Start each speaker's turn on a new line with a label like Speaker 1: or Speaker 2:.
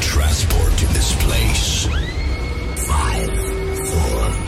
Speaker 1: transported to this place. Five, four,